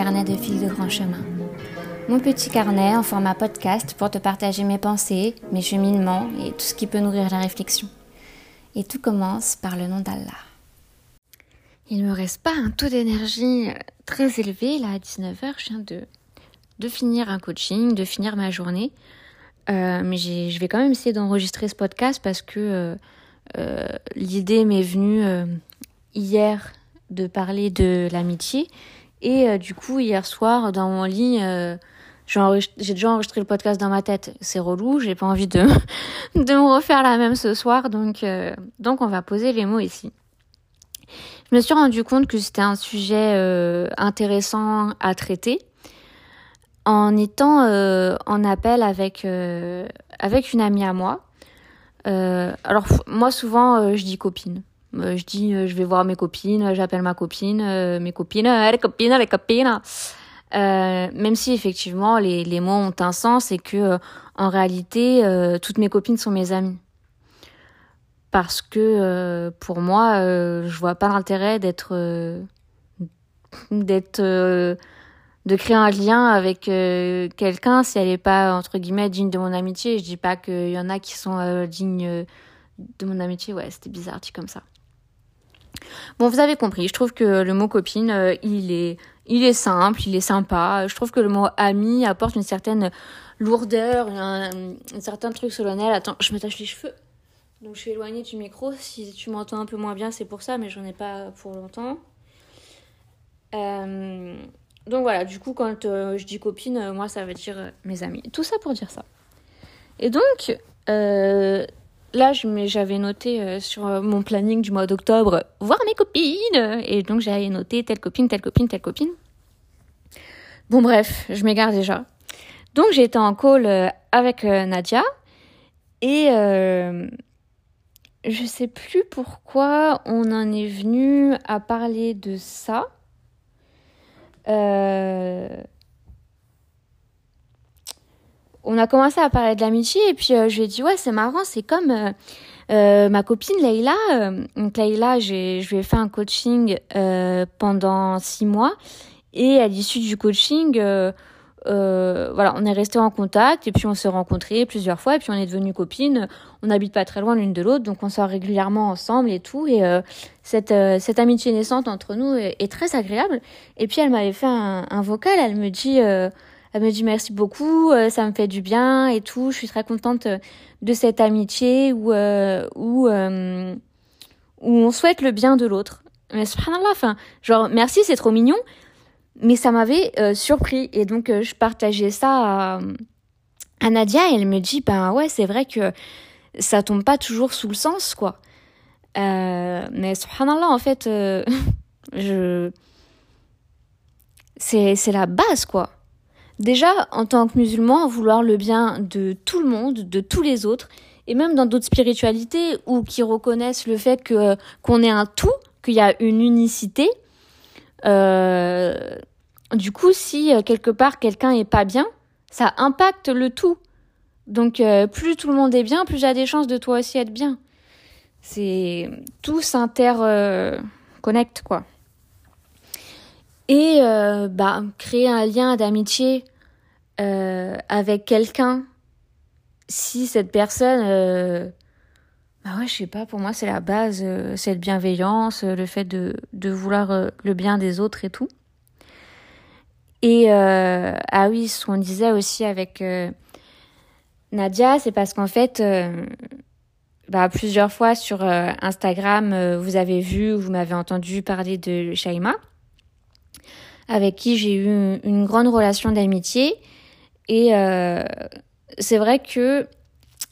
Carnets de fil de grand chemin. Mon petit carnet en format podcast pour te partager mes pensées, mes cheminements et tout ce qui peut nourrir la réflexion. Et tout commence par le nom d'Allah. Il me reste pas un taux d'énergie euh, très élevé là à 19h, je viens de, de finir un coaching, de finir ma journée. Euh, mais je vais quand même essayer d'enregistrer ce podcast parce que euh, l'idée m'est venue hier de parler de l'amitié. Et euh, du coup, hier soir, dans mon lit, euh, j'ai déjà enregistré le podcast dans ma tête. C'est relou, j'ai pas envie de, de me refaire la même ce soir, donc, euh, donc on va poser les mots ici. Je me suis rendu compte que c'était un sujet intéressant à traiter en étant en appel avec, avec une amie à moi. alors moi souvent je dis copine. Euh, je dis, euh, je vais voir mes copines, j'appelle ma copine, euh, mes copines, les copines, les copines. même si effectivement les, les mots ont un sens et que en réalité toutes mes copines sont mes amies. Parce que pour moi je vois pas l'intérêt d'être d'être de créer un lien avec quelqu'un si elle est pas entre guillemets digne de mon amitié. Je dis pas qu'il y en a qui sont dignes de mon amitié. Ouais c'était bizarre dit comme ça Bon, vous avez compris, je trouve que le mot copine, euh, il est il est simple, il est sympa. Je trouve que le mot ami apporte une certaine lourdeur, un, certain truc solennel. Attends, je m'attache les cheveux. Donc je suis éloignée du micro. Si tu m'entends un peu moins bien, c'est pour ça, mais j'en ai pas pour longtemps. Euh, donc voilà, du coup, quand euh, je dis copine, moi, ça veut dire mes amis. Tout ça pour dire ça. Et donc, là, j'avais noté euh, sur euh, mon planning du mois d'octobre voir mes copines. Et donc, j'avais noté telle copine, telle copine, telle copine. Bon, bref, je m'égare déjà. Donc, été en call euh, avec Nadia. Et je sais plus pourquoi on en est venu à parler de ça. Euh on a commencé à parler de l'amitié et puis euh, je lui ai dit ouais c'est marrant c'est comme euh, euh, ma copine Leïla donc Leïla je lui ai fait un coaching pendant six mois et à l'issue du coaching voilà on est resté en contact et puis on s'est rencontrés plusieurs fois et puis on est devenus copines. On n'habite pas très loin l'une de l'autre donc on sort régulièrement ensemble et tout. Et cette cette amitié naissante entre nous est, très agréable. Et puis elle m'avait fait un, un vocal. Elle me dit elle me dit merci beaucoup, euh, ça me fait du bien et tout. Je suis très contente euh, de cette amitié où euh, où où on souhaite le bien de l'autre. Mais subhanallah, enfin, genre merci, c'est trop mignon, mais ça m'avait surpris et donc je partageais ça à, Nadia et elle me dit ben ouais, c'est vrai que ça tombe pas toujours sous le sens quoi. mais subhanallah en fait je c'est la base quoi Déjà, en tant que musulman, vouloir le bien de tout le monde, de tous les autres, et même dans d'autres spiritualités ou qui reconnaissent le fait que qu'on est un tout, qu'il y a une unicité. Euh, du coup, si euh, quelque part quelqu'un est pas bien, ça impacte le tout. Donc, euh, plus tout le monde est bien, plus j'ai des chances de toi aussi être bien. C'est tout s'interconnecte quoi. Et bah créer un lien d'amitié euh, avec quelqu'un, si cette personne, euh, bah ouais, je sais pas, pour moi c'est la base, euh, cette bienveillance, le fait de, de vouloir le bien des autres et tout. Et ah oui, ce qu'on disait aussi avec Nadia, c'est parce qu'en fait, bah, plusieurs fois sur Instagram, vous avez vu, vous m'avez entendu parler de Shaima, avec qui j'ai eu une grande relation d'amitié et euh, c'est vrai que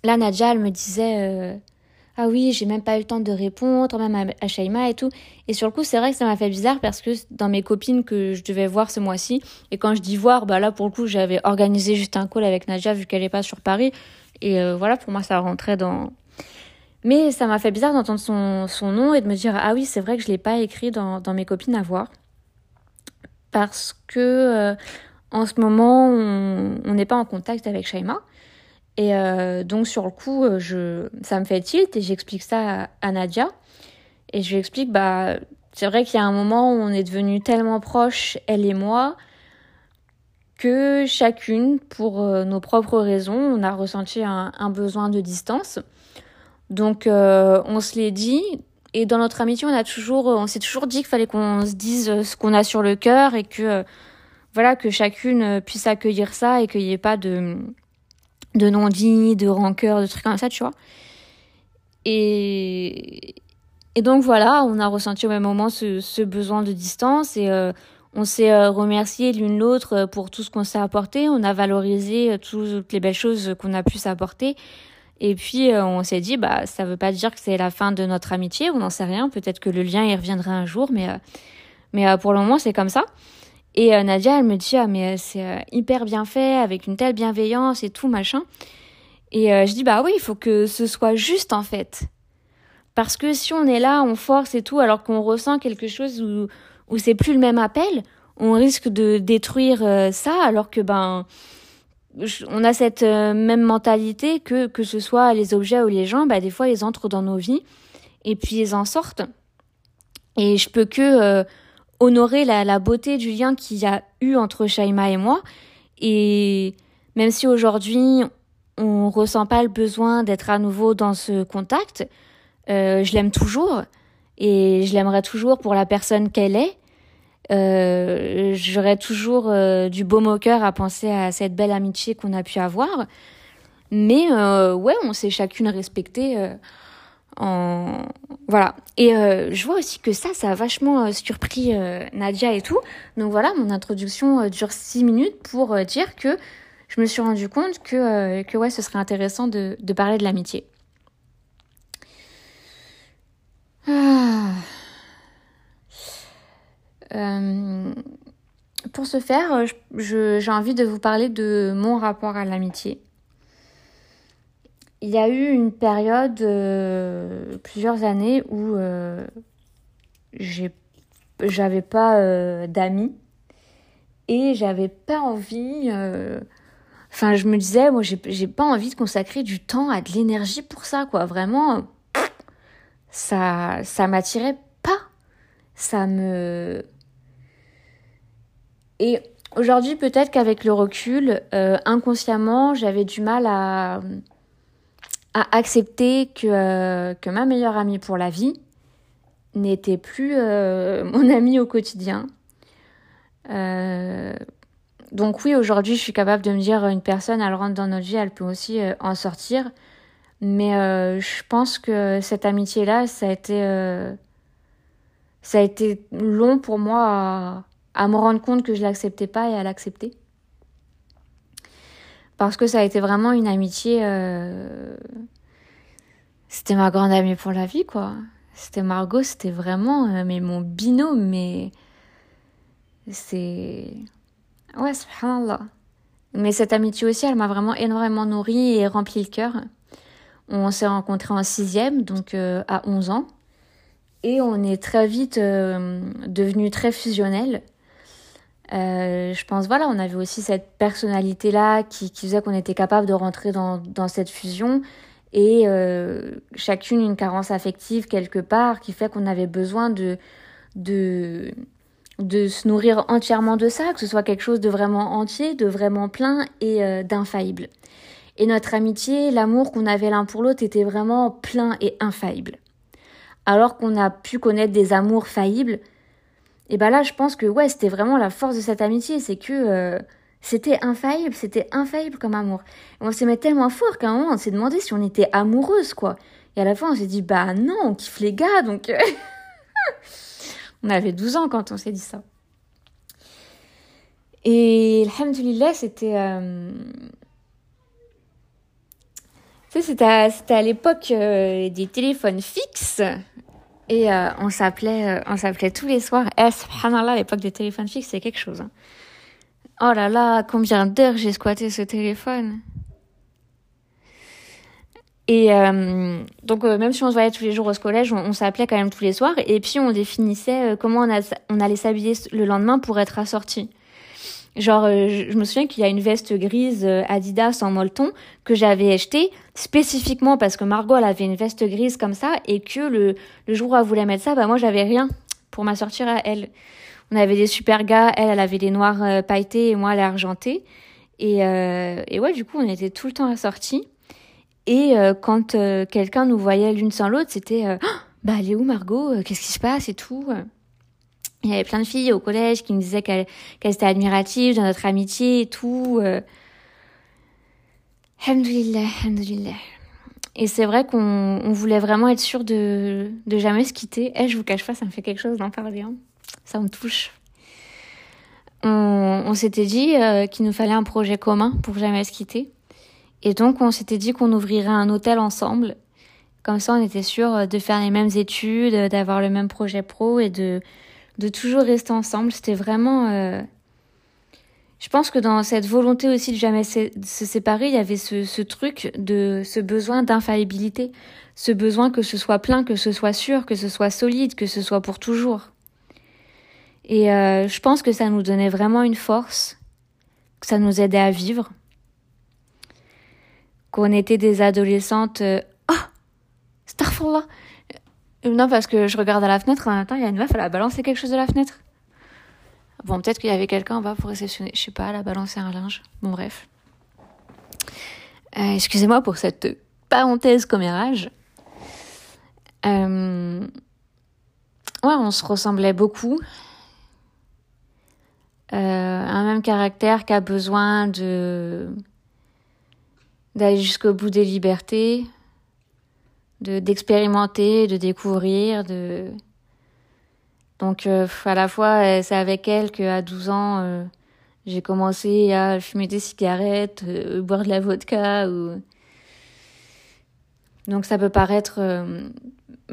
là, Nadja, elle me disait euh, Ah oui, j'ai même pas eu le temps de répondre, même à, Shaima et tout. Et sur le coup, c'est vrai que ça m'a fait bizarre parce que dans mes copines que je devais voir ce mois-ci, et quand je dis voir, bah là, pour le coup, j'avais organisé juste un call avec Nadja vu qu'elle est pas sur Paris. Et euh, voilà, pour moi, ça rentrait dans. Mais ça m'a fait bizarre d'entendre son, son nom et de me dire Ah oui, c'est vrai que je l'ai pas écrit dans, dans mes copines à voir. Parce que en ce moment, on n'est pas en contact avec Shaima. Et euh, donc, sur le coup, je, ça me fait tilt et j'explique ça à, Nadia. Et je lui explique, bah, c'est vrai qu'il y a un moment où on est devenu tellement proches, elle et moi, que chacune, pour euh, nos propres raisons, on a ressenti un, besoin de distance. Donc euh, on se l'est dit. Et dans notre amitié, on a toujours, on s'est toujours dit qu'il fallait qu'on se dise ce qu'on a sur le cœur et que voilà que chacune puisse accueillir ça et qu'il n'y ait pas de de non-dit, de rancœur, de trucs comme ça, tu vois. Et et donc voilà, on a ressenti au même moment ce, besoin de distance et euh, on s'est euh, remercié l'une l'autre euh, pour tout ce qu'on s'est apporté. On a valorisé toutes les belles choses qu'on a pu s'apporter. Et puis on s'est dit, bah ça veut pas dire que c'est la fin de notre amitié, on n'en sait rien. Peut-être que le lien y reviendra un jour, mais mais pour le moment c'est comme ça. Et Nadia, elle me dit, ah mais c'est hyper bien fait, avec une telle bienveillance et tout machin. Et je dis, bah oui, il faut que ce soit juste en fait. Parce que si on est là, on force et tout, alors qu'on ressent quelque chose où, où c'est plus le même appel, on risque de détruire euh, ça, alors que ben on a cette euh, même mentalité que que ce soit les objets ou les gens, bah des fois ils entrent dans nos vies et puis ils en sortent. Et je peux que euh, honorer la, beauté du lien qu'il y a eu entre Shaima et moi. Et même si aujourd'hui on ressent pas le besoin d'être à nouveau dans ce contact, euh, je l'aime toujours et je l'aimerai toujours pour la personne qu'elle est. Euh, J'aurai toujours euh, du beau au cœur à penser à cette belle amitié qu'on a pu avoir. Mais euh, ouais, on s'est chacune respectée. en... Voilà. Et je vois aussi que ça, ça a vachement surpris Nadia et tout. Donc voilà, mon introduction dure six minutes pour dire que je me suis rendu compte que, que ouais, ce serait intéressant de, de parler de l'amitié. Ah. Euh, pour ce faire, j'ai envie de vous parler de mon rapport à l'amitié. Il y a eu une période, euh, plusieurs années, où euh, j'avais pas d'amis et j'avais pas envie. Enfin, je me disais, moi, j'ai pas envie de consacrer du temps à de l'énergie pour ça, quoi. Vraiment, ça, ça m'attirait pas. Ça me. Et aujourd'hui, peut-être qu'avec le recul, euh, inconsciemment, j'avais du mal à, à accepter que, euh, que ma meilleure amie pour la vie n'était plus euh, mon amie au quotidien. donc oui, aujourd'hui, je suis capable de me dire une personne, elle rentre dans notre vie, elle peut aussi en sortir. Mais je pense que cette amitié-là, ça a été, ça a été long pour moi à, à me rendre compte que je l'acceptais pas et à l'accepter. Parce que ça a été vraiment une amitié. Euh, c'était ma grande amie pour la vie, quoi. C'était Margot, c'était vraiment mais mon binôme, mais c'est. Ouais, subhanallah. Mais cette amitié aussi, elle m'a vraiment énormément nourri et rempli le cœur. On s'est rencontrés en sixième, donc euh, à 11 ans. Et on est très vite euh, devenus très fusionnels. Euh, je pense, voilà, on avait aussi cette personnalité-là qui, qui faisait qu'on était capable de rentrer dans, dans cette fusion et chacune une carence affective quelque part qui fait qu'on avait besoin de, de, de se nourrir entièrement de ça, que ce soit quelque chose de vraiment entier, de vraiment plein et d'infaillible. Et notre amitié, l'amour qu'on avait l'un pour l'autre était vraiment plein et infaillible. Alors qu'on a pu connaître des amours faillibles, et ben là je pense que ouais, c'était vraiment la force de cette amitié, c'est que euh, c'était infaillible, c'était infaillible comme amour. Et on s'aimait tellement fort qu'à un moment on s'est demandé si on était amoureuse quoi. Et à la fin on s'est dit bah non, on kiffe les gars donc euh, on avait 12 ans quand on s'est dit ça. Et alhamdoulilah, c'était euh, tu sais, c'était à, l'époque des téléphones fixes. Et euh, on s'appelait euh, on s'appelait tous les soirs. Eh, subhanallah, l'époque des téléphones fixes, c'est quelque chose. Hein. Oh là là, combien d'heures j'ai squatté ce téléphone. Et donc, même si on se voyait tous les jours au collège, on, s'appelait quand même tous les soirs. Et puis, on définissait comment on allait s'habiller le lendemain pour être assorti. Genre, euh, je, me souviens qu'il y a une veste grise euh, Adidas en molleton que j'avais achetée spécifiquement parce que Margot, elle avait une veste grise comme ça et que le, le jour où elle voulait mettre ça, bah moi, j'avais rien pour ma sortie à elle. On avait des super gars, elle, elle avait des noirs euh, pailletés et moi, elle argentée. Et, et ouais, du coup, on était tout le temps assortis. Et quand quelqu'un nous voyait l'une sans l'autre, c'était Oh, bah elle est où Margot? Qu'est-ce qui se passe et tout? Il y avait plein de filles au collège qui me disaient qu'elles qu'elles étaient admiratives de notre amitié et tout. Euh... Alhamdoulilah. Et c'est vrai qu'on on voulait vraiment être sûr de, de jamais se quitter. Eh, je vous cache pas, ça me fait quelque chose d'en parler. Hein. Ça me touche. On, s'était dit euh, qu'il nous fallait un projet commun pour jamais se quitter. Et donc, on s'était dit qu'on ouvrirait un hôtel ensemble. Comme ça, on était sûr de faire les mêmes études, d'avoir le même projet pro et de, de toujours rester ensemble. C'était vraiment... Euh... Je pense que dans cette volonté aussi de jamais se, séparer, il y avait ce, truc de ce besoin d'infaillibilité, ce besoin que ce soit plein, que ce soit sûr, que ce soit solide, que ce soit pour toujours. Et euh, je pense que ça nous donnait vraiment une force, que ça nous aidait à vivre, qu'on était des adolescentes. Euh... Oh. Non, parce que je regarde à la fenêtre, en même temps, il y a une meuf, elle a balancé quelque chose de la fenêtre. Bon, peut-être qu'il y avait quelqu'un en bas pour réceptionner. Je sais pas, elle a balancé un linge. Bon, bref. Euh, Excusez-moi pour cette parenthèse commérage. Euh... Ouais, on se ressemblait beaucoup. Euh, un même caractère qui a besoin de d'aller jusqu'au bout des libertés, de d'expérimenter, de découvrir, de donc euh, à la fois c'est avec elle que à 12 ans euh, j'ai commencé à fumer des cigarettes, euh, boire de la vodka ou donc ça peut paraître euh,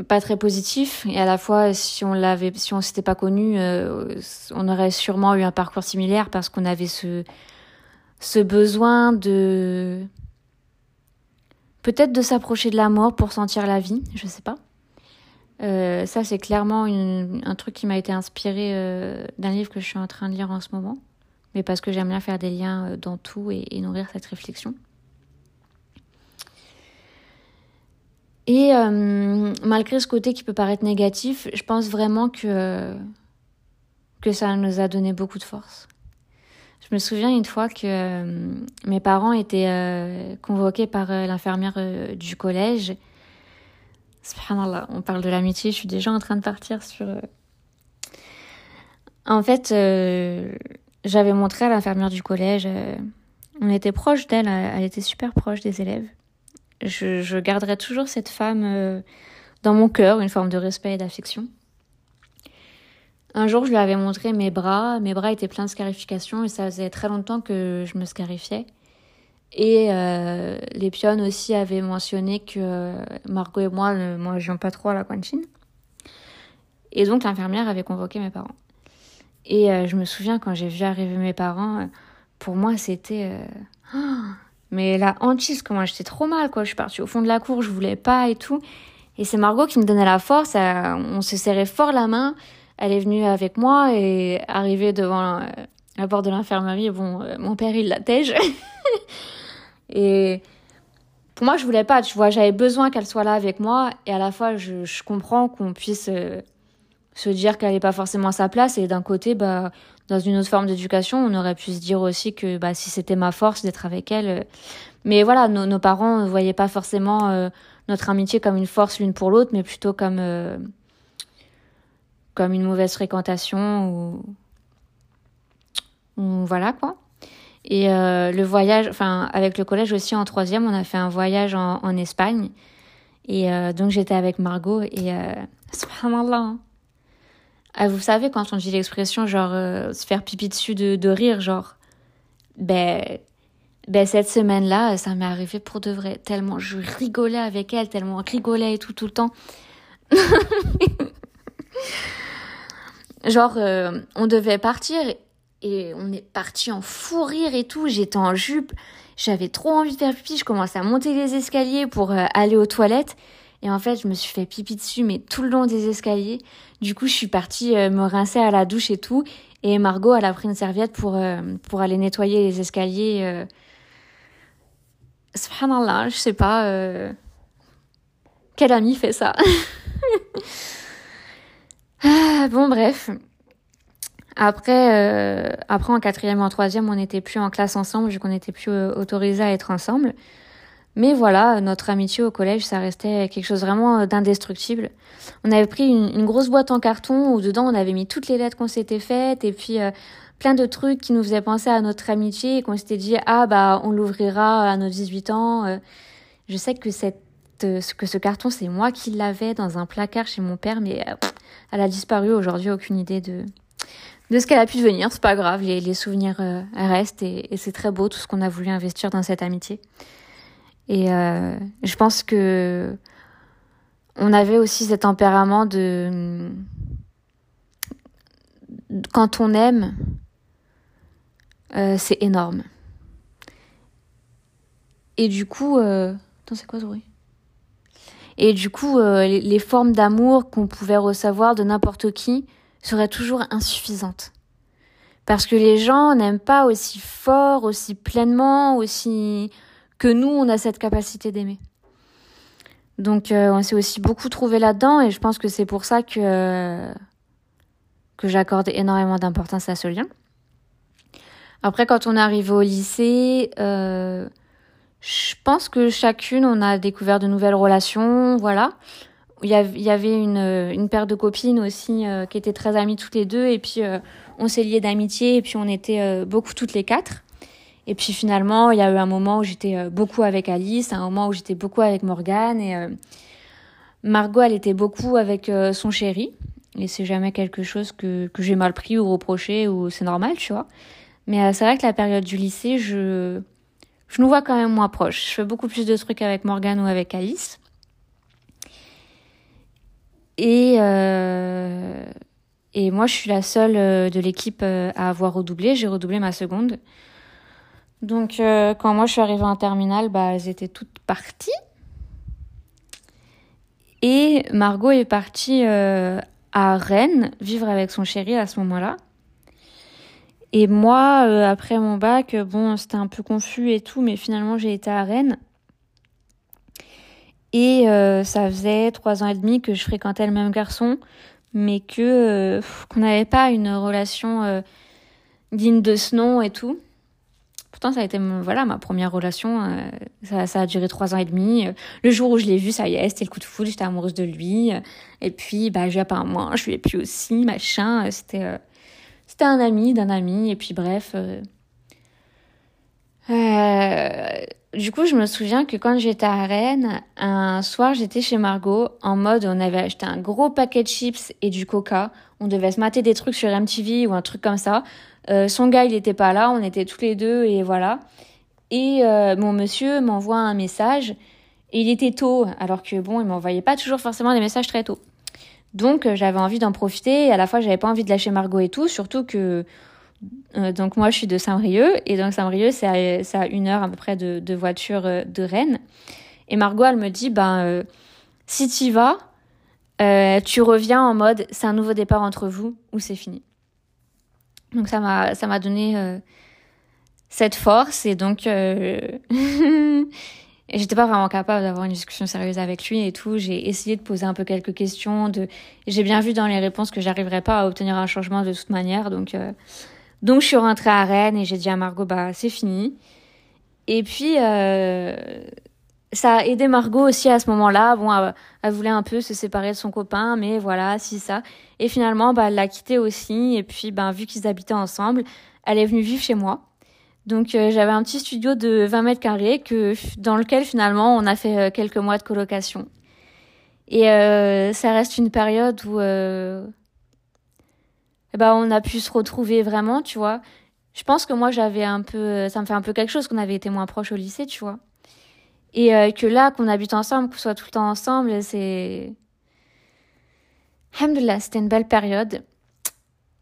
pas très positif et à la fois si on l'avait si on s'était pas connu on aurait sûrement eu un parcours similaire parce qu'on avait ce ce besoin de peut-être de s'approcher de la mort pour sentir la vie, je sais pas. Euh, ça, c'est clairement un truc qui m'a été inspiré euh, d'un livre que je suis en train de lire en ce moment, mais parce que j'aime bien faire des liens euh, dans tout et, nourrir cette réflexion. Et malgré ce côté qui peut paraître négatif, je pense vraiment que ça nous a donné beaucoup de force. Je me souviens une fois que euh, mes parents étaient euh, convoqués par euh, l'infirmière du collège. Subhanallah, on parle de l'amitié, je suis déjà en train de partir sur... En fait, j'avais montré à l'infirmière du collège, on était proche d'elle, elle était super proche des élèves. Je, garderai toujours cette femme dans mon cœur, une forme de respect et d'affection. Un jour, je lui avais montré mes bras. Mes bras étaient pleins de scarifications et ça faisait très longtemps que je me scarifiais. Et euh, les pionnes aussi avaient mentionné que euh, Margot et moi ne mangions pas trop à la cantine. Et donc l'infirmière avait convoqué mes parents. Et euh, je me souviens quand j'ai vu arriver mes parents, pour moi c'était... mais la hantise, comment j'étais trop mal, quoi. Je suis partie au fond de la cour, je voulais pas et tout. Et c'est Margot qui me donnait la force. on se serrait fort la main. Elle est venue avec moi et arrivée devant euh, la porte de l'infirmerie, bon, euh, mon père il la tège. et pour moi, je voulais pas, tu vois, j'avais besoin qu'elle soit là avec moi et à la fois, je, comprends qu'on puisse euh, se dire qu'elle n'est pas forcément à sa place et d'un côté, bah, dans une autre forme d'éducation, on aurait pu se dire aussi que bah, si c'était ma force d'être avec elle. Mais voilà, nos, parents ne voyaient pas forcément notre amitié comme une force l'une pour l'autre, mais plutôt comme, comme une mauvaise fréquentation ou, ou voilà quoi. Et euh, le voyage, enfin avec le collège aussi en troisième, on a fait un voyage en, Espagne. Et euh, donc j'étais avec Margot et euh, subhanallah. hein. Ah, vous savez quand on dit l'expression genre euh, se faire pipi dessus de, rire, genre ben ben cette semaine-là, ça m'est arrivé pour de vrai. Tellement je rigolais avec elle, tellement on rigolait et tout tout le temps. genre euh, on devait partir et on est parti en fou rire et tout. J'étais en jupe, j'avais trop envie de faire pipi. Je commençais à monter les escaliers pour euh, aller aux toilettes. Et en fait, je me suis fait pipi dessus, mais tout le long des escaliers. Du coup, je suis partie euh, me rincer à la douche et tout. Et Margot, elle a pris une serviette pour, pour aller nettoyer les escaliers. Subhanallah, je sais pas. Quel ami fait ça? Ah, bon, bref. Après, après en quatrième en troisième, on n'était plus en classe ensemble vu qu'on n'était plus autorisés à être ensemble. Mais voilà, notre amitié au collège, ça restait quelque chose vraiment euh, d'indestructible. On avait pris une, grosse boîte en carton où dedans on avait mis toutes les lettres qu'on s'était faites et puis euh, plein de trucs qui nous faisaient penser à notre amitié et qu'on s'était dit ah bah on l'ouvrira à nos 18 ans. Euh. Je sais que cette que ce carton c'est moi qui l'avais dans un placard chez mon père mais elle a disparu aujourd'hui, aucune idée de de ce qu'elle a pu devenir. C'est pas grave, les, souvenirs restent et, c'est très beau tout ce qu'on a voulu investir dans cette amitié. Et euh, je pense que on avait aussi ce tempérament de quand on aime, euh, c'est énorme. Et du coup, euh... attends, c'est quoi ce bruit? Et du coup, euh, les, formes d'amour qu'on pouvait recevoir de n'importe qui seraient toujours insuffisantes. Parce que les gens n'aiment pas aussi fort, aussi pleinement, aussi que nous, on a cette capacité d'aimer. Donc euh, on s'est aussi beaucoup trouvé là-dedans et je pense que c'est pour ça que, que j'accorde énormément d'importance à ce lien. Après, quand on est arrivé au lycée, euh, je pense que chacune, on a découvert de nouvelles relations, voilà. Il y avait une, une paire de copines aussi euh, qui étaient très amies toutes les deux et puis on s'est liés d'amitié et puis on était beaucoup toutes les quatre. Et puis finalement, il y a eu un moment où j'étais euh, beaucoup avec Alice, un moment où j'étais beaucoup avec Morgane et euh, Margot, elle était beaucoup avec euh, son chéri. Et c'est jamais quelque chose que, que j'ai mal pris ou reproché ou c'est normal, tu vois. Mais c'est vrai que la période du lycée, je, je nous vois quand même moins proches. Je fais beaucoup plus de trucs avec Morgane ou avec Alice. Et, euh, et moi, je suis la seule de l'équipe à avoir redoublé. J'ai redoublé ma seconde. Donc, euh, quand moi je suis arrivée en terminale, bah, elles étaient toutes parties. Et Margot est partie euh, à Rennes vivre avec son chéri à ce moment-là. Et moi, euh, après mon bac, bon, c'était un peu confus et tout, mais finalement j'ai été à Rennes. Et ça faisait trois ans et demi que je fréquentais le même garçon, mais que qu'on n'avait pas une relation digne de ce nom et tout. Pourtant, ça a été voilà ma première relation. Euh, ça, a duré trois ans et demi. Le jour où je l'ai vu, ça y est, c'était le coup de foudre. J'étais amoureuse de lui. Et puis, bah, j'ai pas un mois, je lui ai plus aussi, machin. C'était, euh, c'était un ami d'un ami. Et puis, bref. Euh, du coup, je me souviens que quand j'étais à Rennes, un soir, j'étais chez Margot en mode, on avait acheté un gros paquet de chips et du coca. On devait se mater des trucs sur MTV ou un truc comme ça. Euh, son gars, il n'était pas là, on était tous les deux et voilà. Et euh, mon monsieur m'envoie un message et il était tôt, alors que bon, il m'envoyait pas toujours forcément des messages très tôt. Donc euh, j'avais envie d'en profiter et à la fois j'avais pas envie de lâcher Margot et tout, surtout que donc moi je suis de Saint-Brieuc et donc Saint-Brieuc c'est à, une heure à peu près de, voiture de Rennes. Et Margot elle me dit ben si tu vas, tu reviens en mode c'est un nouveau départ entre vous ou c'est fini. Donc ça m'a ça m'a donné euh, cette force et donc euh, j'étais pas vraiment capable d'avoir une discussion sérieuse avec lui et tout. J'ai essayé de poser un peu quelques questions. De j'ai bien vu dans les réponses que j'arriverais pas à obtenir un changement de toute manière. Donc euh, donc je suis rentrée à Rennes et j'ai dit à Margot bah c'est fini. Et puis euh, ça a aidé Margot aussi à ce moment-là. Bon, elle, voulait un peu se séparer de son copain, mais voilà, si ça. Et finalement, bah, elle l'a quitté aussi. Et puis, ben, vu qu'ils habitaient ensemble, elle est venue vivre chez moi. Donc, euh, j'avais un petit studio de 20 mètres carrés que, dans lequel finalement, on a fait euh, quelques mois de colocation. Et euh, ça reste une période où euh, ben, on a pu se retrouver vraiment, tu vois. Je pense que moi, j'avais un peu, ça me fait un peu quelque chose qu'on avait été moins proches au lycée, tu vois. Et euh, que là, qu'on habite ensemble, qu'on soit tout le temps ensemble, c'est... Alhamdoulilah, c'était une belle période.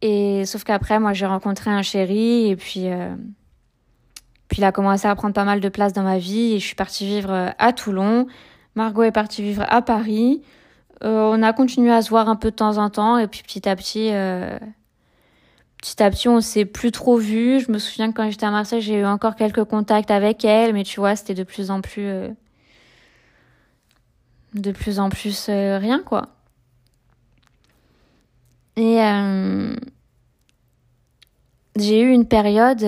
Et sauf qu'après, moi, j'ai rencontré un chéri et puis... Puis il a commencé à prendre pas mal de place dans ma vie et je suis partie vivre euh, à Toulon. Margot est partie vivre à Paris. Euh, on a continué à se voir un peu de temps en temps et puis petit à petit, euh, petit à petit, on s'est plus trop vu. Je me souviens que quand j'étais à Marseille, j'ai eu encore quelques contacts avec elle, mais tu vois, c'était de plus en plus, de plus en plus rien, quoi. Et j'ai eu une période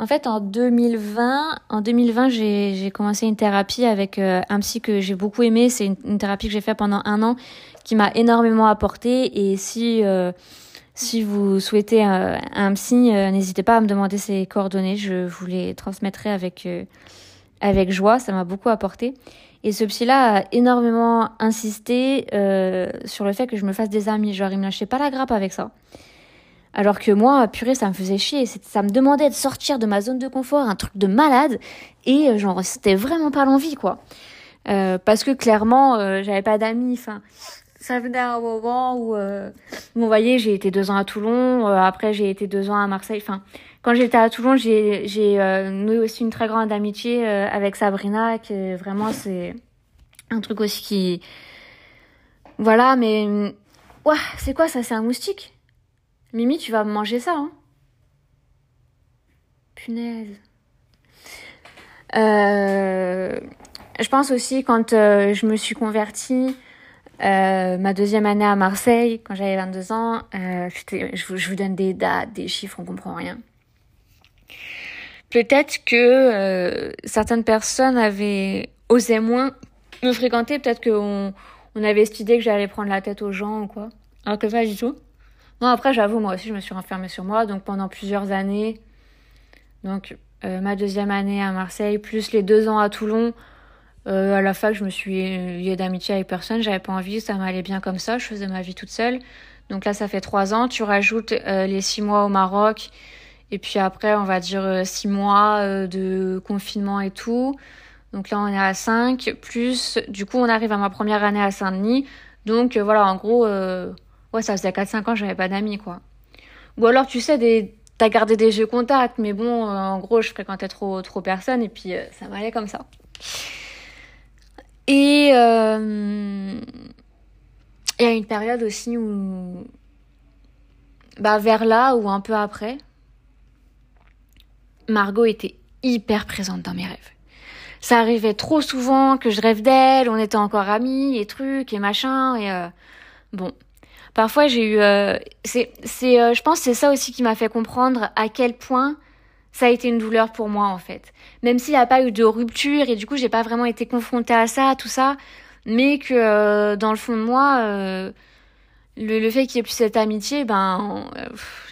en fait, en 2020, en 2020, j'ai commencé une thérapie avec euh, un psy que j'ai beaucoup aimé. C'est une, thérapie que j'ai fait pendant un an, qui m'a énormément apporté. Et si euh, si vous souhaitez un, un psy, n'hésitez pas à me demander ses coordonnées. Je vous les transmettrai avec avec joie. Ça m'a beaucoup apporté. Et ce psy-là a énormément insisté sur le fait que je me fasse des amis. Genre, il me lâchait pas la grappe avec ça. Alors que moi, purée, ça me faisait chier. Ça me demandait de sortir de ma zone de confort, un truc de malade. Et euh, genre, c'était vraiment pas l'envie, quoi. Euh, parce que clairement, euh, j'avais pas d'amis. Enfin, ça venait à un moment où, vous voyez, j'ai été deux ans à Toulon. après, j'ai été deux ans à Marseille. Enfin, quand j'étais à Toulon, j'ai j'ai noué aussi une très grande amitié avec Sabrina, qui vraiment c'est un truc aussi qui, voilà. Mais ouais, c'est quoi ça? C'est un moustique? Mimi, tu vas manger ça, hein Punaise. Euh, je pense aussi quand euh, je me suis convertie, euh, ma deuxième année à Marseille, quand j'avais 22 ans, je vous, je, vous, donne des dates, des chiffres, on comprend rien. Peut-être que certaines personnes avaient osé moins me fréquenter, peut-être qu'on on avait cette idée que j'allais prendre la tête aux gens ou quoi. Alors que pas du tout. Non, après, j'avoue, moi aussi, je me suis renfermée sur moi. Donc, pendant plusieurs années, donc euh, ma deuxième année à Marseille, plus les deux ans à Toulon, euh, à la fac, je me suis liée d'amitié avec personne. J'avais pas envie, ça m'allait bien comme ça. Je faisais ma vie toute seule. Donc là, ça fait trois ans. Tu rajoutes euh, les six mois au Maroc. Et puis après, on va dire six mois de confinement et tout. Donc là, on est à cinq. Plus, du coup, on arrive à ma première année à Saint-Denis. Donc voilà, en gros ouais, ça faisait 4-5 ans j'avais pas d'amis, quoi. Ou alors, tu sais, des... t'as gardé des jeux contacts, mais bon, euh, en gros, je fréquentais trop, trop personne, et puis euh, ça m'allait comme ça. Et euh, il y a une période aussi où, bah, vers là ou un peu après, Margot était hyper présente dans mes rêves. Ça arrivait trop souvent que je rêve d'elle, on était encore amis et trucs et machin et bon, parfois j'ai eu euh, c'est c'est euh, je pense c'est ça aussi qui m'a fait comprendre à quel point ça a été une douleur pour moi en fait. Même s'il n'y a pas eu de rupture et du coup j'ai pas vraiment été confrontée à ça tout ça mais que euh, dans le fond de moi le, fait qu'il y ait plus cette amitié ben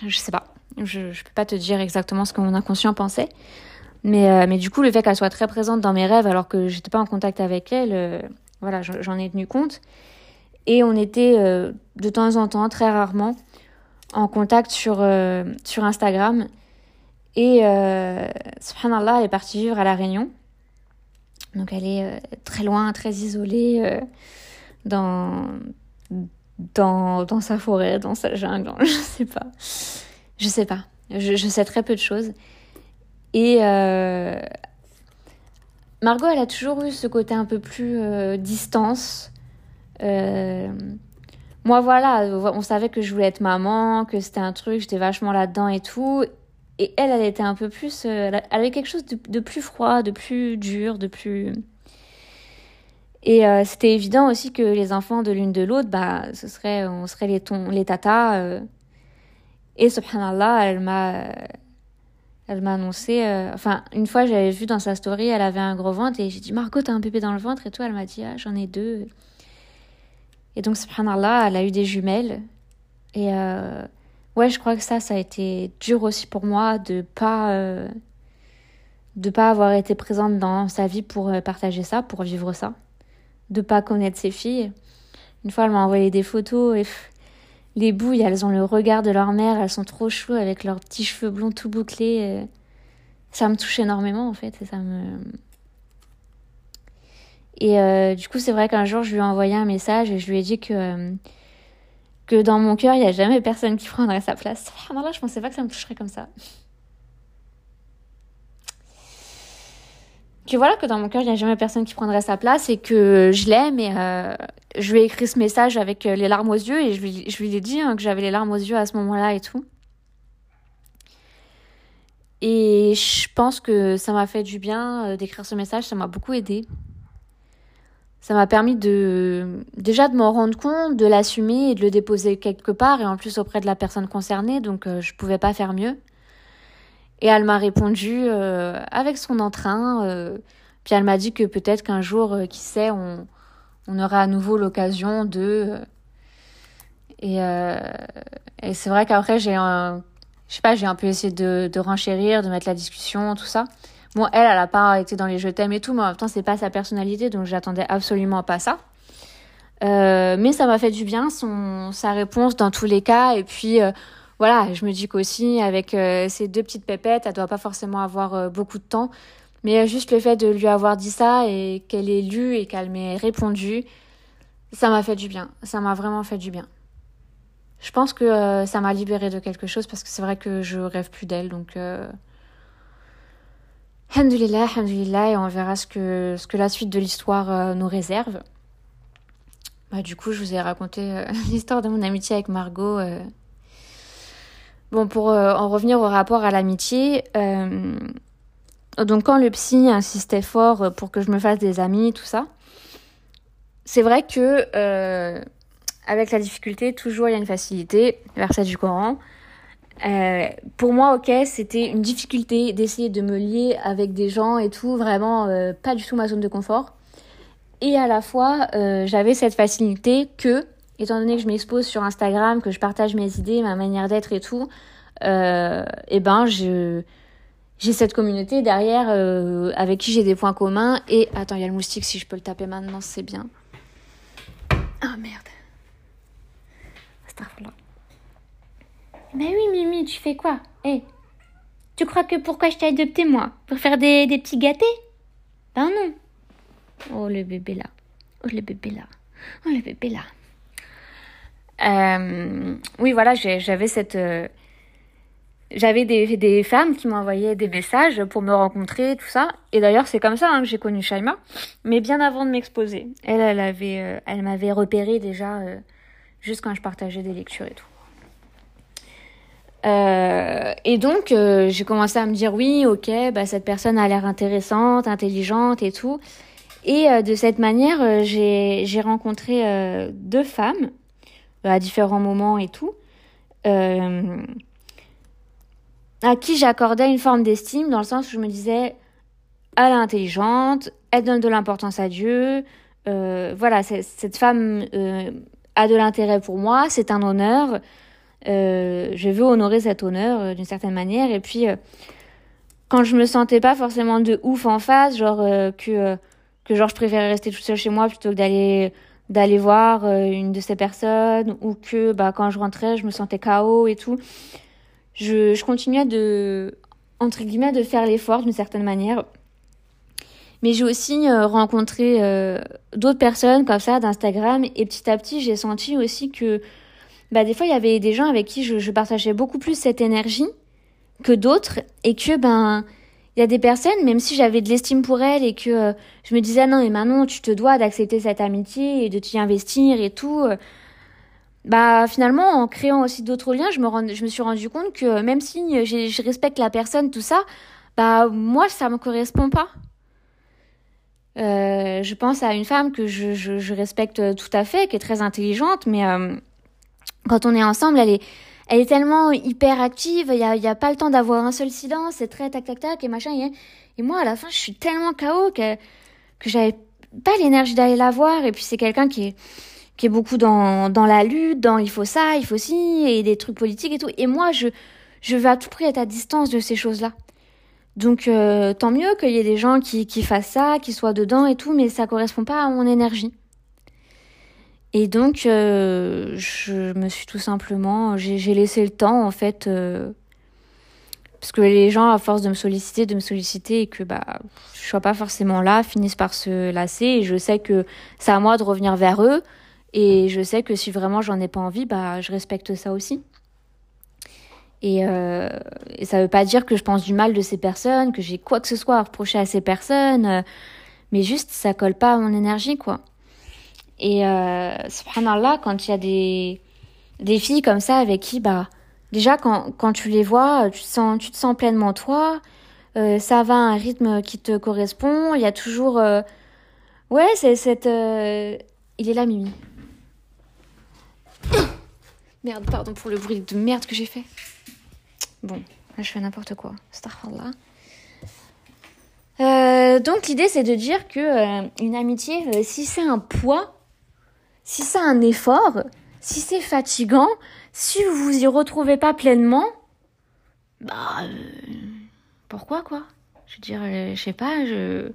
je sais pas. Je je peux pas te dire exactement ce que mon inconscient pensait. Mais mais du coup le fait qu'elle soit très présente dans mes rêves alors que j'étais pas en contact avec elle voilà j'en ai tenu compte et on était euh, de temps en temps, très rarement, en contact sur, euh, sur Instagram. Et euh, subhanallah, elle est partie vivre à La Réunion. Donc elle est très loin, très isolée dans, dans, dans sa forêt, dans sa jungle, je sais pas. Je sais pas. Je, je sais très peu de choses. Et Margot, elle a toujours eu ce côté un peu plus distance, euh, moi, voilà, on savait que je voulais être maman, que c'était un truc, j'étais vachement là-dedans et tout. Et elle, elle était un peu plus. Euh, elle avait quelque chose de, plus froid, de plus dur, de plus. Et euh, c'était évident aussi que les enfants de l'une de l'autre, bah, ce serait, on serait les, tons, les tatas. Et subhanallah, elle m'a. Elle m'a annoncé. enfin, une fois, j'avais vu dans sa story, elle avait un gros ventre et j'ai dit Margot, t'as un bébé dans le ventre et tout. Elle m'a dit Ah, j'en ai deux. Et donc, subhanallah, elle a eu des jumelles. Et euh, ouais, je crois que ça, ça a été dur aussi pour moi de pas euh, de pas avoir été présente dans sa vie pour euh, partager ça, pour vivre ça, de pas connaître ses filles. Une fois, elle m'a envoyé des photos et les bouilles, elles ont le regard de leur mère, elles sont trop choues avec leurs petits cheveux blonds tout bouclés. Ça me touche énormément en fait, et ça me et euh, du coup, c'est vrai qu'un jour, je lui ai envoyé un message et je lui ai dit que, euh, que dans mon cœur, il n'y a jamais personne qui prendrait sa place. Ah, là, je pensais pas que ça me toucherait comme ça. Que voilà, que dans mon cœur, il n'y a jamais personne qui prendrait sa place et que je l'aime. Et euh, je lui ai écrit ce message avec les larmes aux yeux et je lui, je lui ai dit hein, que j'avais les larmes aux yeux à ce moment-là et tout. Et je pense que ça m'a fait du bien d'écrire ce message, ça m'a beaucoup aidé ça m'a permis de déjà de m'en rendre compte, de l'assumer et de le déposer quelque part et en plus auprès de la personne concernée, donc je je pouvais pas faire mieux. Et elle m'a répondu avec son entrain. puis elle m'a dit que peut-être qu'un jour, qui sait, on, on aura à nouveau l'occasion de et, euh, et c'est vrai qu'après, j'ai un, je sais pas, j'ai un peu essayé de renchérir, de mettre la discussion, tout ça. Bon, elle, elle a pas été dans les je t'aime et tout, mais en même temps, c'est pas sa personnalité, donc j'attendais absolument pas ça. Euh, mais ça m'a fait du bien, sa réponse dans tous les cas. Et puis, euh, voilà, je me dis qu'aussi, avec euh, ces deux petites pépettes, elle doit pas forcément avoir euh, beaucoup de temps. Mais juste le fait de lui avoir dit ça et qu'elle ait lu et qu'elle m'ait répondu, ça m'a fait du bien. Ça m'a vraiment fait du bien je pense que ça m'a libérée de quelque chose parce que c'est vrai que je rêve plus d'elle. Donc, euh... Alhamdulillah, et on verra ce que, ce que la suite de l'histoire euh, nous réserve. Bah, du coup, je vous ai raconté euh, l'histoire de mon amitié avec Margot. Bon, pour en revenir au rapport à l'amitié, donc quand le psy insistait fort pour que je me fasse des amis, tout ça, c'est vrai que avec la difficulté, toujours il y a une facilité, verset du Coran. Euh, pour moi, ok, c'était une difficulté d'essayer de me lier avec des gens et tout, vraiment euh, pas du tout ma zone de confort. Et à la fois, euh, j'avais cette facilité que, étant donné que je m'expose sur Instagram, que je partage mes idées, ma manière d'être et tout, eh ben j'ai cette communauté derrière avec qui j'ai des points communs. Et attends, il y a le moustique, si je peux le taper maintenant, c'est bien. Ah oh, merde. Mais oui, Mimi, tu fais quoi? Eh Tu crois que pourquoi je t'ai adopté, moi? Pour faire des, petits gâtés? Ben non. Oh, le bébé là. Oh, le bébé là. Oh, le bébé là. Euh, oui, voilà, j'avais cette. Euh, j'avais des, femmes qui m'envoyaient des messages pour me rencontrer, tout ça. Et d'ailleurs, c'est comme ça hein, que j'ai connu Shaima, mais bien avant de m'exposer. Elle, elle avait, euh, m'avait repéré déjà juste quand je partageais des lectures et tout. Euh, et donc, euh, j'ai commencé à me dire oui, ok, bah, cette personne a l'air intéressante, intelligente et tout. Et euh, de cette manière, j'ai rencontré deux femmes à différents moments et tout, à qui j'accordais une forme d'estime dans le sens où je me disais, elle est intelligente, elle donne de l'importance à Dieu. voilà, cette femme a de l'intérêt pour moi, c'est un honneur. Euh, je veux honorer cet honneur euh, d'une certaine manière. Et puis, euh, quand je me sentais pas forcément de ouf en face, genre que que genre je préférais rester toute seule chez moi plutôt que d'aller d'aller voir une de ces personnes ou que bah quand je rentrais je me sentais KO et tout je, je continuais de entre guillemets de faire l'effort d'une certaine manière mais j'ai aussi rencontré d'autres personnes comme ça d'Instagram et petit à petit j'ai senti aussi que bah, des fois, il y avait des gens avec qui je, partageais beaucoup plus cette énergie que d'autres et que, ben, il y a des personnes, même si j'avais de l'estime pour elles et que euh, je me disais, non, mais maintenant, tu te dois d'accepter cette amitié et de t'y investir et tout. Euh, bah, finalement, en créant aussi d'autres liens, je me, rend, je me suis rendu compte que même si je respecte la personne, tout ça, bah, moi, ça me correspond pas. Euh, je pense à une femme que je, respecte tout à fait, qui est très intelligente, mais euh, quand on est ensemble, elle est, elle est tellement hyper active, il n'y a, a pas le temps d'avoir un seul silence, c'est très tac tac tac et machin. Et, moi, à la fin, je suis tellement KO que, que j'avais pas l'énergie d'aller la voir. Et puis, c'est quelqu'un qui est, qui est beaucoup dans, dans la lutte, dans il faut ça, il faut ci, et des trucs politiques et tout. Et moi, je, je veux à tout prix être à distance de ces choses-là. Donc, euh, tant mieux qu'il y ait des gens qui, qui fassent ça, qui soient dedans et tout, mais ça correspond pas à mon énergie. Et donc, euh, je me suis tout simplement, j'ai laissé le temps en fait, euh, parce que les gens, à force de me solliciter, de me solliciter, et que bah, je sois pas forcément là, finissent par se lasser. Et je sais que c'est à moi de revenir vers eux. Et je sais que si vraiment j'en ai pas envie, bah, je respecte ça aussi. Et, euh, et ça veut pas dire que je pense du mal de ces personnes, que j'ai quoi que ce soit à reprocher à ces personnes, mais juste ça colle pas à mon énergie, quoi. Et euh, subhanallah, quand il y a des, des filles comme ça avec qui, bah, déjà, quand, quand tu les vois, tu te sens, tu te sens pleinement toi, euh, ça va à un rythme qui te correspond, il y a toujours, euh, Ouais, c'est cette. Euh, il est là, Mimi. Merde, pardon pour le bruit de merde que j'ai fait. Bon, là je fais n'importe quoi. Starfallah. Euh, donc l'idée c'est de dire que euh, une amitié, euh, si c'est un poids, si c'est un effort, si c'est fatigant, si vous vous y retrouvez pas pleinement, bah pourquoi quoi? Je veux dire, je sais pas, je.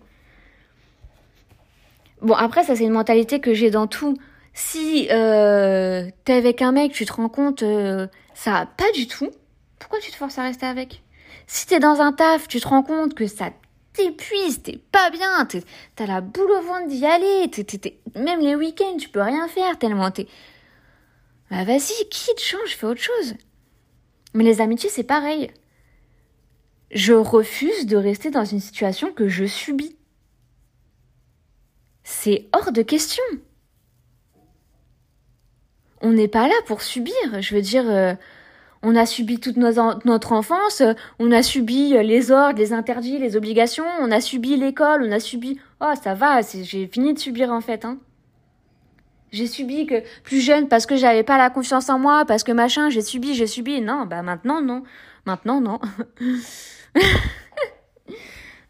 Bon après ça c'est une mentalité que j'ai dans tout. Si euh, t'es avec un mec, tu te rends compte, ça pas du tout. Pourquoi tu te forces à rester avec? Si t'es dans un taf, tu te rends compte que ça t'épuises, t'es pas bien, t'as la boule au ventre d'y aller, même les week-ends, tu peux rien faire tellement t'es... Bah vas-y, quitte, change, fais autre chose. Mais les amitiés, c'est pareil. Je refuse de rester dans une situation que je subis. C'est hors de question. On n'est pas là pour subir. Je veux dire, euh, on a subi toute notre enfance, on a subi les ordres, les interdits, les obligations, on a subi l'école, on a subi... Oh, ça va, j'ai fini de subir en fait. Hein. J'ai subi que plus jeune parce que j'avais pas la confiance en moi, parce que machin, j'ai subi, j'ai subi. Non, bah maintenant non. Maintenant non.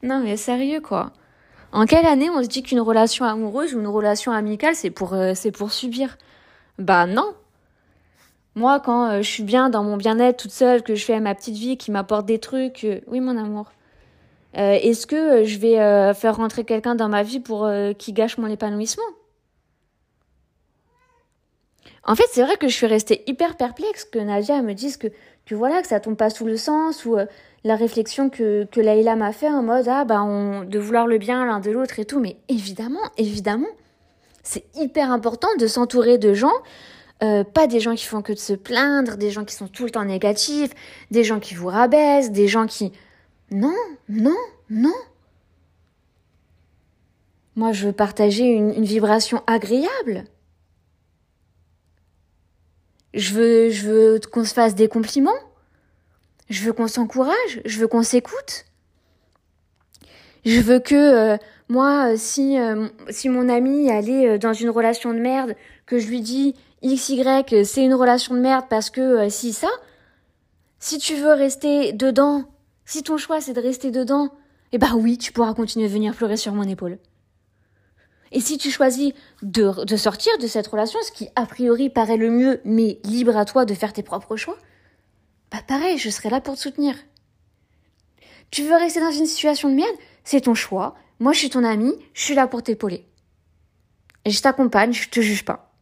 non mais sérieux quoi. En quelle année on se dit qu'une relation amoureuse ou une relation amicale c'est pour euh, c'est pour subir? Bah non. Moi, quand euh, je suis bien dans mon bien-être toute seule, que je fais ma petite vie, qui m'apporte des trucs, euh, oui, mon amour. Euh, est-ce que je vais faire rentrer quelqu'un dans ma vie pour qui gâche mon épanouissement? En fait, c'est vrai que je suis restée hyper perplexe que Nadia me dise que, que voilà, que ça tombe pas sous le sens ou la réflexion que, que Laïla m'a fait en mode ah bah de vouloir le bien l'un de l'autre et tout. Mais évidemment, évidemment, c'est hyper important de s'entourer de gens euh, pas des gens qui font que de se plaindre, des gens qui sont tout le temps négatifs, des gens qui vous rabaissent, des gens qui... Non, non, non. Moi, je veux partager une, vibration agréable. Je veux, qu'on se fasse des compliments. Je veux qu'on s'encourage. Je veux qu'on s'écoute. Je veux que euh, moi, si, euh, si mon ami allait dans une relation de merde, que je lui dis XY, c'est une relation de merde parce que euh, si ça, si tu veux rester dedans, si ton choix c'est de rester dedans, eh ben oui, tu pourras continuer de venir pleurer sur mon épaule. Et si tu choisis de, de sortir de cette relation, ce qui a priori paraît le mieux, mais libre à toi de faire tes propres choix, bah pareil, je serai là pour te soutenir. Tu veux rester dans une situation de merde, c'est ton choix. Moi, je suis ton ami, je suis là pour t'épauler. Et je t'accompagne, je te juge pas.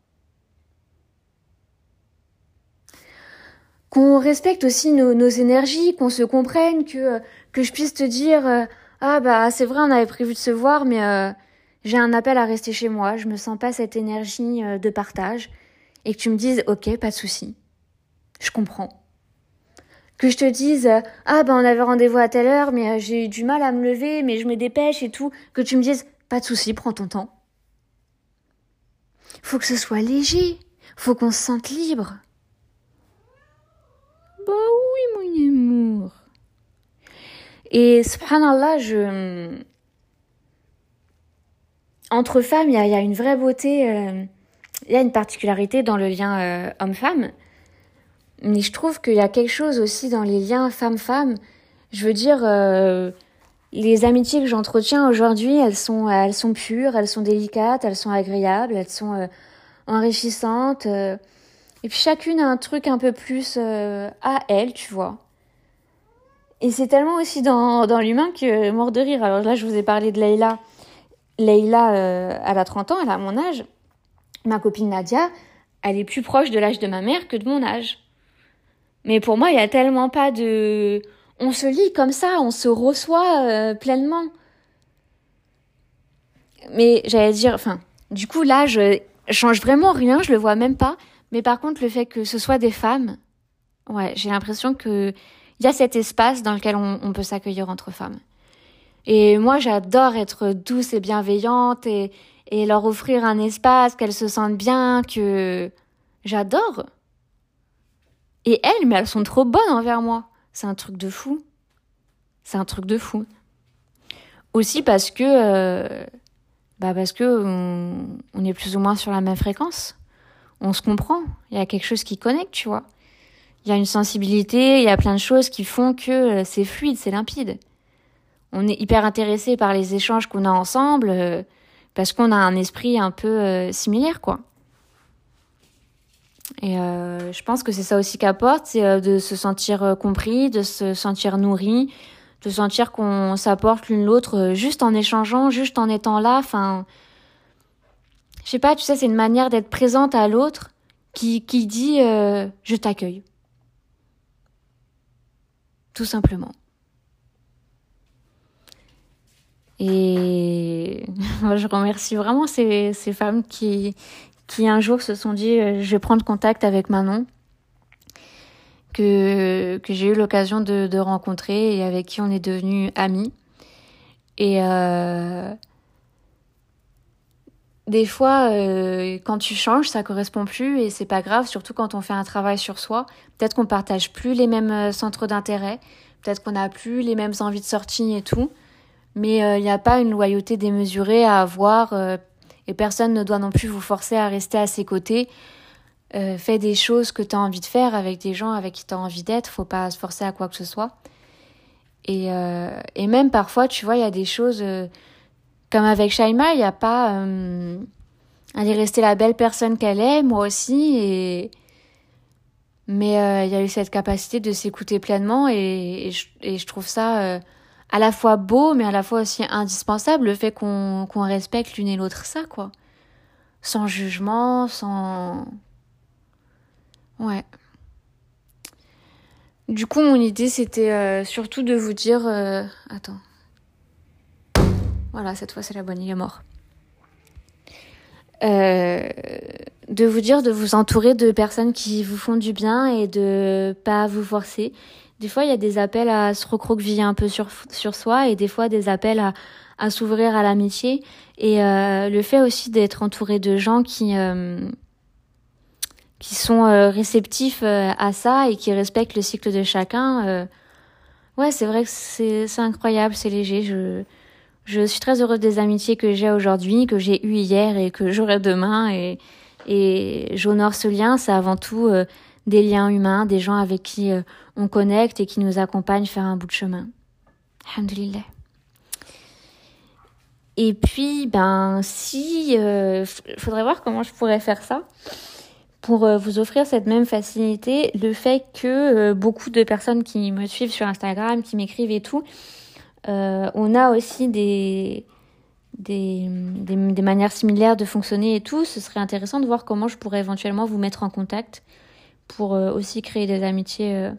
Qu'on respecte aussi nos, nos énergies, qu'on se comprenne, que que je puisse te dire euh, ah bah c'est vrai on avait prévu de se voir mais euh, j'ai un appel à rester chez moi, je me sens pas cette énergie euh, de partage et que tu me dises OK, pas de souci. Je comprends. Que je te dise ah bah on avait rendez-vous à telle heure mais j'ai eu du mal à me lever mais je me dépêche et tout, que tu me dises pas de souci, prends ton temps. Faut que ce soit léger, faut qu'on se sente libre. Bah oui, mon amour. Et subhanallah, je. Entre femmes, il y, a, une vraie beauté, euh, il y a une particularité dans le lien euh, homme-femme. Mais je trouve qu'il y a quelque chose aussi dans les liens femme-femme. Je veux dire, euh, les amitiés que j'entretiens aujourd'hui, elles sont, elles sont pures, elles sont délicates, elles sont agréables, elles sont enrichissantes. Et puis chacune a un truc un peu plus euh, à elle, tu vois. Et c'est tellement aussi dans, l'humain que mort de rire. Alors là, je vous ai parlé de Leïla. Leïla, euh, elle a 30 ans, elle a mon âge. Ma copine Nadia, elle est plus proche de l'âge de ma mère que de mon âge. Mais pour moi, il y a tellement pas de... On se lit comme ça, on se reçoit euh, pleinement. Mais j'allais dire, enfin, du coup, là, je change vraiment rien, je le vois même pas. Mais par contre, le fait que ce soit des femmes, ouais, j'ai l'impression que il y a cet espace dans lequel on, peut s'accueillir entre femmes. Et moi, j'adore être douce et bienveillante et, leur offrir un espace, qu'elles se sentent bien, que j'adore. Et elles, mais elles sont trop bonnes envers moi. C'est un truc de fou. C'est un truc de fou. Aussi parce que, euh, Bah parce que on, est plus ou moins sur la même fréquence. On se comprend. Il y a quelque chose qui connecte, tu vois. Il y a une sensibilité, il y a plein de choses qui font que euh, c'est fluide, c'est limpide. On est hyper intéressé par les échanges qu'on a ensemble euh, parce qu'on a un esprit un peu euh, similaire, quoi. Et je pense que c'est ça aussi qu'apporte, c'est de se sentir compris, de se sentir nourri, de sentir qu'on s'apporte l'une l'autre juste en échangeant, juste en étant là. Enfin, je sais pas, tu sais, c'est une manière d'être présente à l'autre qui, qui dit je t'accueille tout simplement. Et moi, je remercie vraiment ces, ces femmes qui, qui un jour se sont dit euh, je vais prendre contact avec Manon, que, que j'ai eu l'occasion de, de, rencontrer et avec qui on est devenus amis. Et euh, des fois, euh, quand tu changes, ça correspond plus et c'est pas grave, surtout quand on fait un travail sur soi. Peut-être qu'on partage plus les mêmes euh, centres d'intérêt, peut-être qu'on n'a plus les mêmes envies de sortie et tout, mais il euh, n'y a pas une loyauté démesurée à avoir et personne ne doit non plus vous forcer à rester à ses côtés. fais des choses que tu as envie de faire avec des gens avec qui tu as envie d'être, faut pas se forcer à quoi que ce soit. Et, et même parfois, tu vois, il y a des choses comme avec Shaima, il n'y a pas. Euh, elle est restée la belle personne qu'elle est, moi aussi, et. Mais euh, il y a eu cette capacité de s'écouter pleinement et, je, trouve ça euh, à la fois beau, mais à la fois aussi indispensable, le fait qu'on qu'on respecte l'une et l'autre ça, quoi. Sans jugement, sans. Ouais. Du coup, mon idée, c'était surtout de vous dire. Attends. Voilà, cette fois c'est la bonne, il est mort. Euh, de vous dire de vous entourer de personnes qui vous font du bien et de pas vous forcer. Des fois, il y a des appels à se recroqueviller un peu sur, sur soi et des fois des appels à, à s'ouvrir à l'amitié. Et euh, le fait aussi d'être entouré de gens qui, euh, qui sont euh, réceptifs euh, à ça et qui respectent le cycle de chacun. ouais, c'est vrai que c'est incroyable, c'est léger. Je, je suis très heureuse des amitiés que j'ai aujourd'hui, que j'ai eues hier et que j'aurai demain. Et, j'honore ce lien. C'est avant tout euh, des liens humains, des gens avec qui euh, on connecte et qui nous accompagnent faire un bout de chemin. Alhamdulillah. Et puis, ben, si, euh, faudrait voir comment je pourrais faire ça pour euh, vous offrir cette même facilité. Le fait que beaucoup de personnes qui me suivent sur Instagram, qui m'écrivent et tout, on a aussi des, des, manières similaires de fonctionner et tout. Ce serait intéressant de voir comment je pourrais éventuellement vous mettre en contact pour euh, aussi créer des amitiés euh,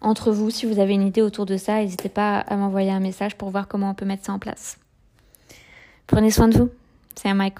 entre vous. Si vous avez une idée autour de ça, n'hésitez pas à m'envoyer un message pour voir comment on peut mettre ça en place. Prenez soin de vous. C'est un.